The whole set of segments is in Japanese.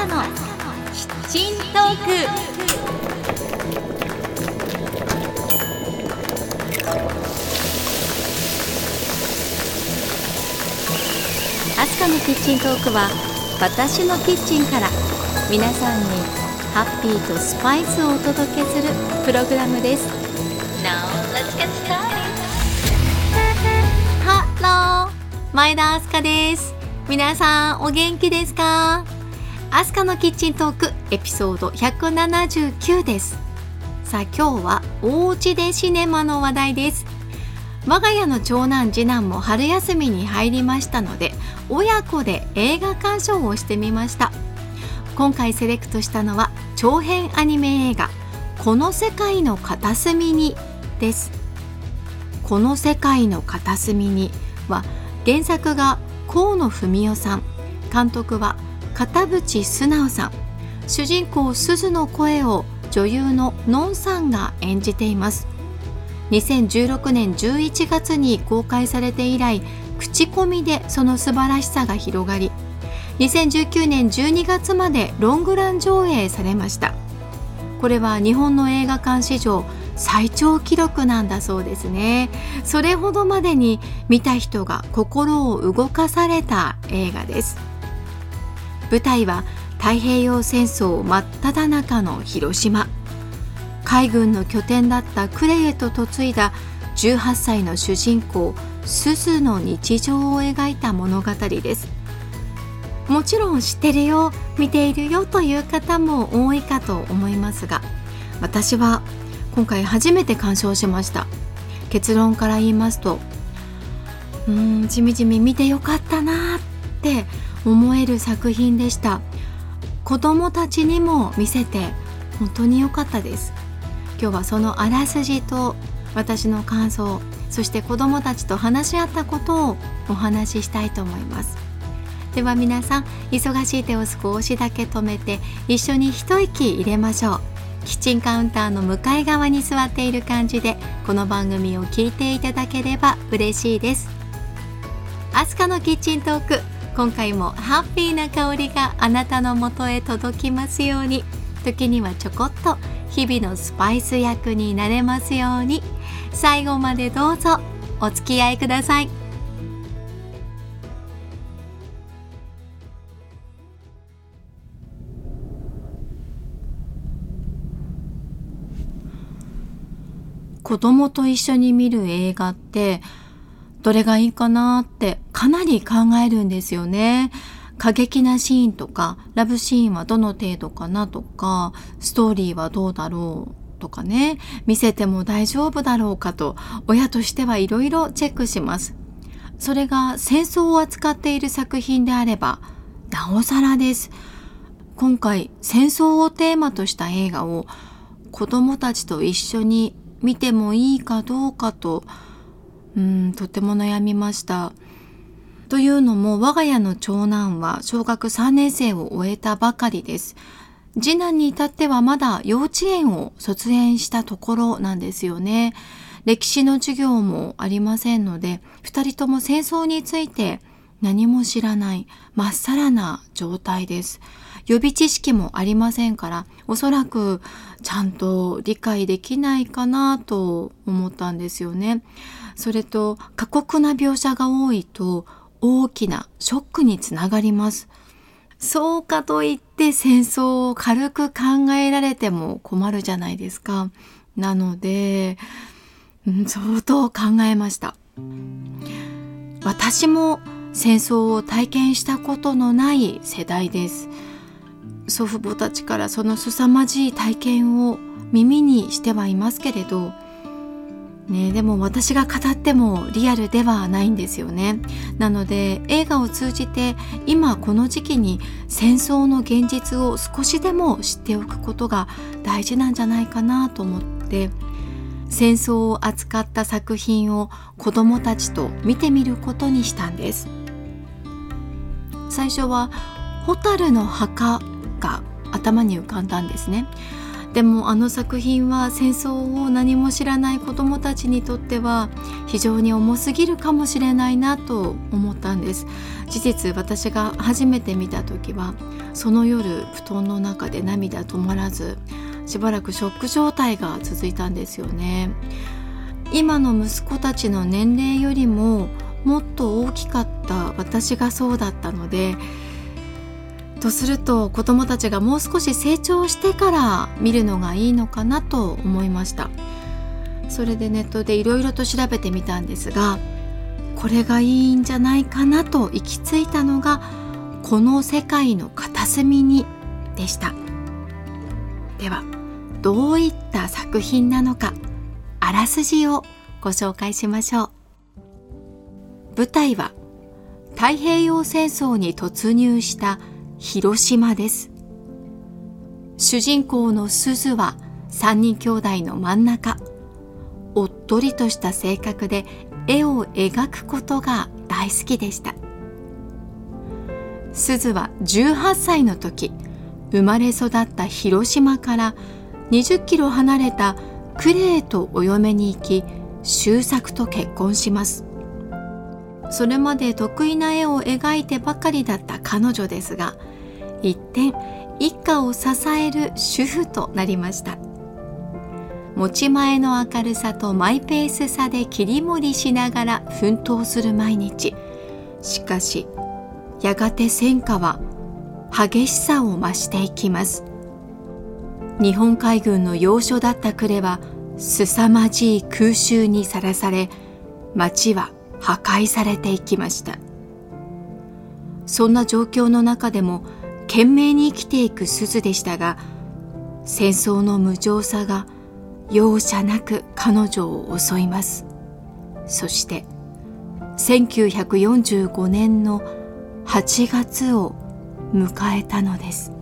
カのキッチントークアスカのキッチントークは私のキッチンから皆さんにハッピーとスパイスをお届けするプログラムです。Now let's get started. ハロー前田アスカです。皆さんお元気ですか？アスカのキッチントークエピソード179です。さあ今日はおうちでシネマの話題です。我が家の長男次男も春休みに入りましたので親子で映画鑑賞をしてみました。今回セレクトしたのは長編アニメ映画この世界の片隅にです。この世界の片隅には原作が河野文夫さん監督は片渕素直さん。主人公鈴の声を女優ののんさんが演じています。2016年11月に公開されて以来口コミでその素晴らしさが広がり2019年12月までロングラン上映されました。これは日本の映画館史上最長記録なんだそうですね。それほどまでに見た人が心を動かされた映画です。舞台は太平洋戦争真っ只中の広島。海軍の拠点だった呉へと嫁いだ18歳の主人公鈴の日常を描いた物語です。もちろん知ってるよ見ているよという方も多いかと思いますが私は今回初めて鑑賞しました。結論から言いますとうーんじみじみ見てよかったなって思える作品でした。子供たちにも見せて本当に良かったです。今日はそのあらすじと私の感想そして子供たちと話し合ったことをお話ししたいと思います。では皆さん忙しい手を少しだけ止めて一緒に一息入れましょう。キッチンカウンターの向かい側に座っている感じでこの番組を聞いていただければ嬉しいです。アスカのキッチントーク今回もハッピーな香りがあなたのもとへ届きますように。時にはちょこっと日々のスパイス役になれますように。最後までどうぞお付き合いください。子供と一緒に見る映画ってどれがいいかなってかなり考えるんですよね。過激なシーンとか、ラブシーンはどの程度かなとか、ストーリーはどうだろうとかね、見せても大丈夫だろうかと、親としてはいろいろチェックします。それが戦争を扱っている作品であれば、なおさらです。今回、戦争をテーマとした映画を子供たちと一緒に見てもいいかどうかと、うん、とても悩みました。というのも我が家の長男は小学3年生を終えたばかりです。次男に至ってはまだ幼稚園を卒園したところなんですよね。歴史の授業もありませんので、二人とも戦争について何も知らない、まっさらな状態です。予備知識もありませんから、おそらくちゃんと理解できないかなと思ったんですよね。それと過酷な描写が多いと大きなショックにつながります。そうかといって戦争を軽く考えられても困るじゃないですか。なので、相当考えました。私も戦争を体験したことのない世代です。祖父母たちからその凄まじい体験を耳にしてはいますけれど、ね、でも私が語ってもリアルではないんですよね。なので映画を通じて今この時期に戦争の現実を少しでも知っておくことが大事なんじゃないかなと思って戦争を扱った作品を子どもたちと見てみることにしたんです。最初は「蛍の墓」が頭に浮かんだんですね。でもあの作品は戦争を何も知らない子どもたちにとっては非常に重すぎるかもしれないなと思ったんです。事実私が初めて見た時はその夜布団の中で涙止まらずしばらくショック状態が続いたんですよね。今の息子たちの年齢よりももっと大きかった私がそうだったのでとすると子どもたちがもう少し成長してから見るのがいいのかなと思いました。それでネットでいろいろと調べてみたんですがこれがいいんじゃないかなと行き着いたのがこの世界の片隅にでした。ではどういった作品なのかあらすじをご紹介しましょう。舞台は太平洋戦争に突入した広島です。主人公の鈴は3人兄弟の真ん中。おっとりとした性格で絵を描くことが大好きでした。鈴は18歳の時生まれ育った広島から20キロ離れた呉へとお嫁に行き周作と結婚します。それまで得意な絵を描いてばかりだった彼女ですが一転一家を支える主婦となりました。持ち前の明るさとマイペースさで切り盛りしながら奮闘する毎日。しかしやがて戦火は激しさを増していきます。日本海軍の要所だった呉は凄まじい空襲にさらされ町は破壊されていきました。そんな状況の中でも懸命に生きていく鈴でしたが戦争の無情さが容赦なく彼女を襲います。そして1945年の8月を迎えたのです。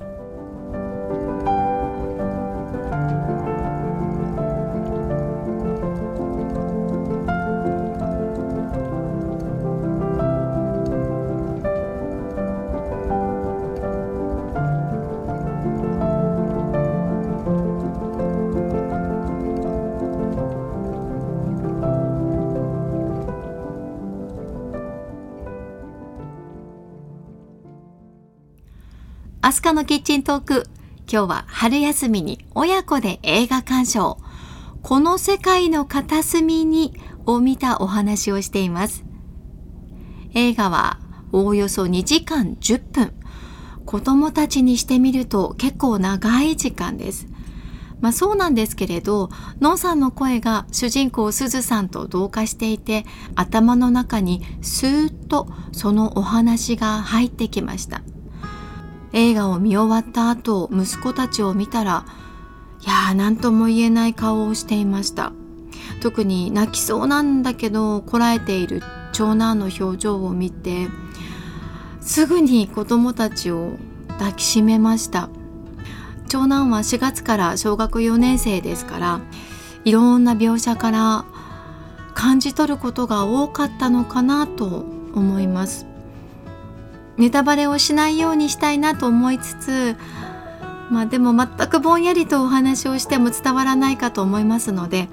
アスカのキッチントーク。今日は春休みに親子で映画鑑賞。この世界の片隅にを見たお話をしています。映画はおおよそ2時間10分。子供たちにしてみると結構長い時間です。まあそうなんですけれど、のんさんの声が主人公すずさんと同化していて、頭の中にスーッとそのお話が入ってきました。映画を見終わった後息子たちを見たらいやー何とも言えない顔をしていました。特に泣きそうなんだけどこらえている長男の表情を見てすぐに子供たちを抱きしめました。長男は4月から小学4年生ですからいろんな描写から感じ取ることが多かったのかなと思います。ネタバレをしないようにしたいなと思いつつまあでも全くぼんやりとお話をしても伝わらないかと思いますので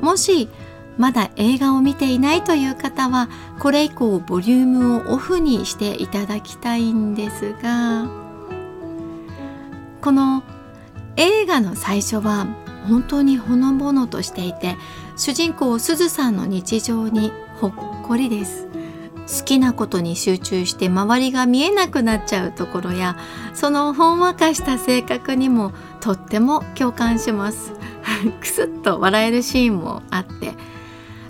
もしまだ映画を見ていないという方はこれ以降ボリュームをオフにしていただきたいんですがこの映画の最初は本当にほのぼのとしていて主人公すずさんの日常にほっこりです。好きなことに集中して周りが見えなくなっちゃうところやそのほんわかした性格にもとっても共感します。くすっと笑えるシーンもあって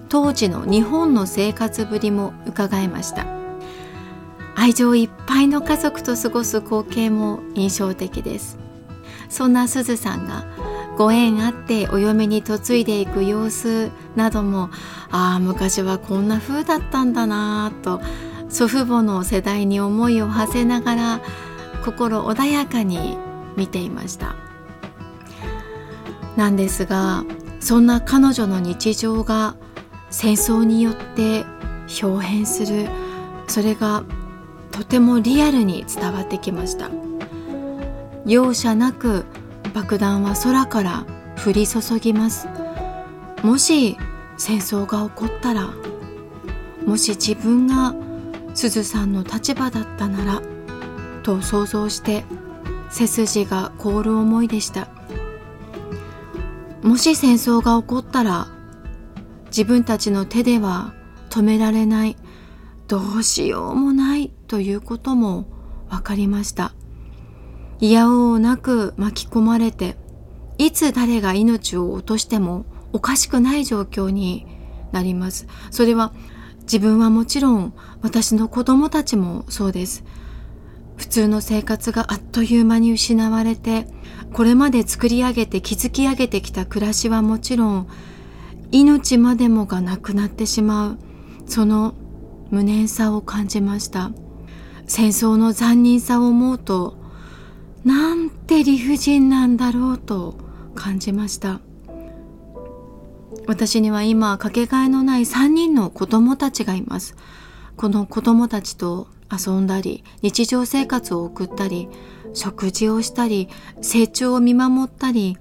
当時の日本の生活ぶりも伺いました。愛情いっぱいの家族と過ごす光景も印象的です。そんなすずさんがご縁あってお嫁に嫁いでいく様子などもああ昔はこんな風だったんだなと祖父母の世代に思いを馳せながら心穏やかに見ていました。なんですがそんな彼女の日常が戦争によって表変するそれがとてもリアルに伝わってきました。容赦なく爆弾は空から降り注ぎます。もし戦争が起こったらもし自分がすずさんの立場だったならと想像して背筋が凍る思いでした。もし戦争が起こったら自分たちの手では止められないどうしようもないということも分かりました。いやおうなく巻き込まれていつ誰が命を落としてもおかしくない状況になります。それは自分はもちろん私の子供たちもそうです。普通の生活があっという間に失われてこれまで作り上げて築き上げてきた暮らしはもちろん命までもがなくなってしまう。その無念さを感じました。戦争の残忍さを思うとなんて理不尽なんだろうと感じました。私には今かけがえのない3人の子供たちがいます。この子供たちと遊んだり日常生活を送ったり食事をしたり成長を見守ったり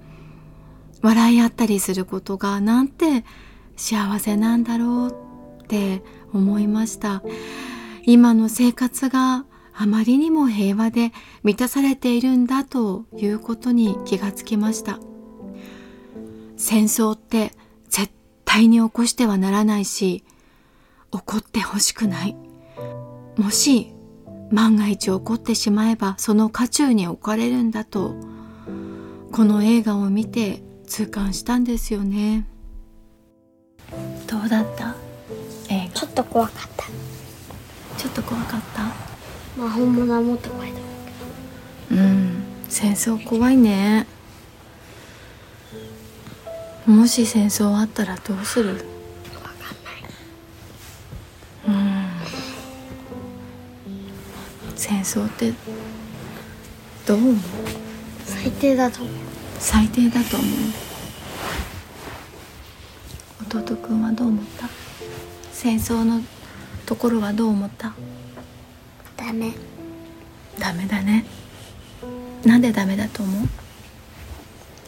笑い合ったりすることがなんて幸せなんだろうって思いました。今の生活があまりにも平和で満たされているんだということに気がつきました。戦争って絶対に起こしてはならないし起こってほしくない。もし万が一起こってしまえばその渦中に置かれるんだとこの映画を見て痛感したんですよね。どうだった？映画ちょっと怖かった。ちょっと怖かった？まあ本物はもっと怖いと思ううん。戦争怖いね。もし戦争あったらどうする？けど分かんないうん。戦争ってどう思う？最低だと思う。最低だと思う。弟くんはどう思った？戦争のところはどう思った？ダメ。ダメだね。なんでダメだと思う？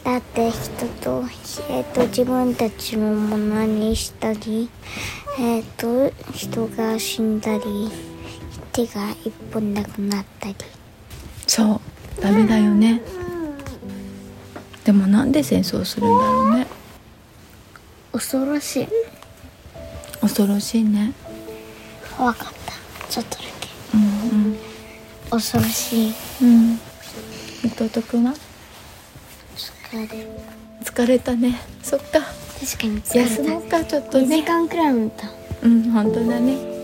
だって人と,、えー、と自分たちのものにしたり、えー、と人が死んだり手が一本なくなったり。そう。ダメだよね。でもなんで戦争するんだろうね。恐ろしい。恐ろしいね。怖かった。ちょっと恐ろしい。うん。うん弟くんは？疲れる。疲れたね。そっか。確かに疲れた休もうかちょっと2時ね間くらい見た。うん本当だね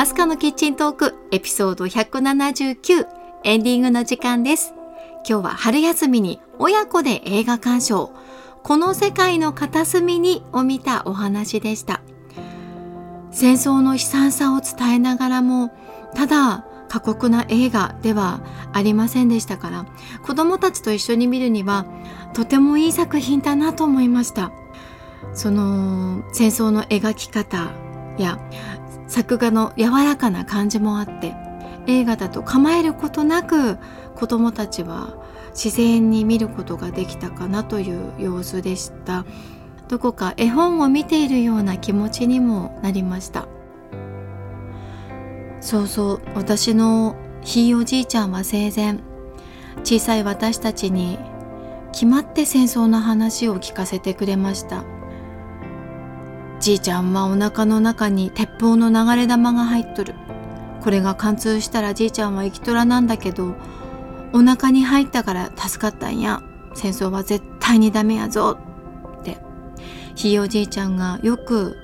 アスカのキッチントークエピソード179エンディングの時間です。今日は春休みに親子で映画鑑賞この世界の片隅にを見たお話でした。戦争の悲惨さを伝えながらもただ過酷な映画ではありませんでしたから子供たちと一緒に見るにはとてもいい作品だなと思いました。その戦争の描き方や作画の柔らかな感じもあって映画だと構えることなく子どもたちは自然に見ることができたかなという様子でした。どこか絵本を見ているような気持ちにもなりました。そうそう私のひいおじいちゃんは生前小さい私たちに決まって戦争の話を聞かせてくれました。じいちゃんはお腹の中に鉄砲の流れ弾が入っとる。これが貫通したらじいちゃんは生きとらなんだけど、お腹に入ったから助かったんや。戦争は絶対にダメやぞ。って、ひいおじいちゃんがよく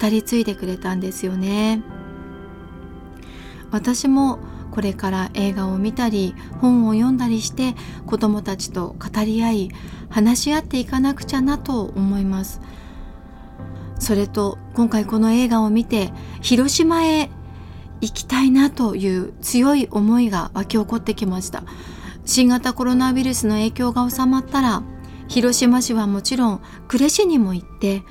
語り継いでくれたんですよね。私もこれから映画を見たり本を読んだりして子どもたちと語り合い話し合っていかなくちゃなと思いますそれと今回この映画を見て広島へ行きたいなという強い思いが湧き起こってきました。新型コロナウイルスの影響が収まったら広島市はもちろん呉市にも行って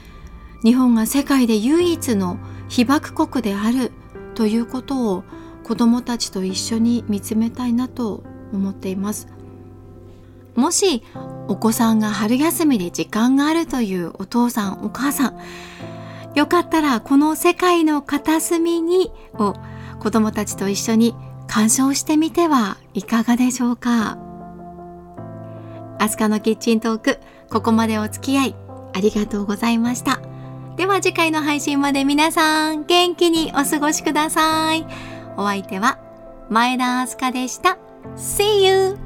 日本が世界で唯一の被爆国であるということを子どもたちと一緒に見つめたいなと思っています。もしお子さんが春休みで時間があるというお父さんお母さんよかったらこの世界の片隅にを子どもたちと一緒に鑑賞してみてはいかがでしょうか？アスカのキッチントークここまでお付き合いありがとうございましたでは次回の配信まで皆さん元気にお過ごしください。お相手は前田明日香でした。See you!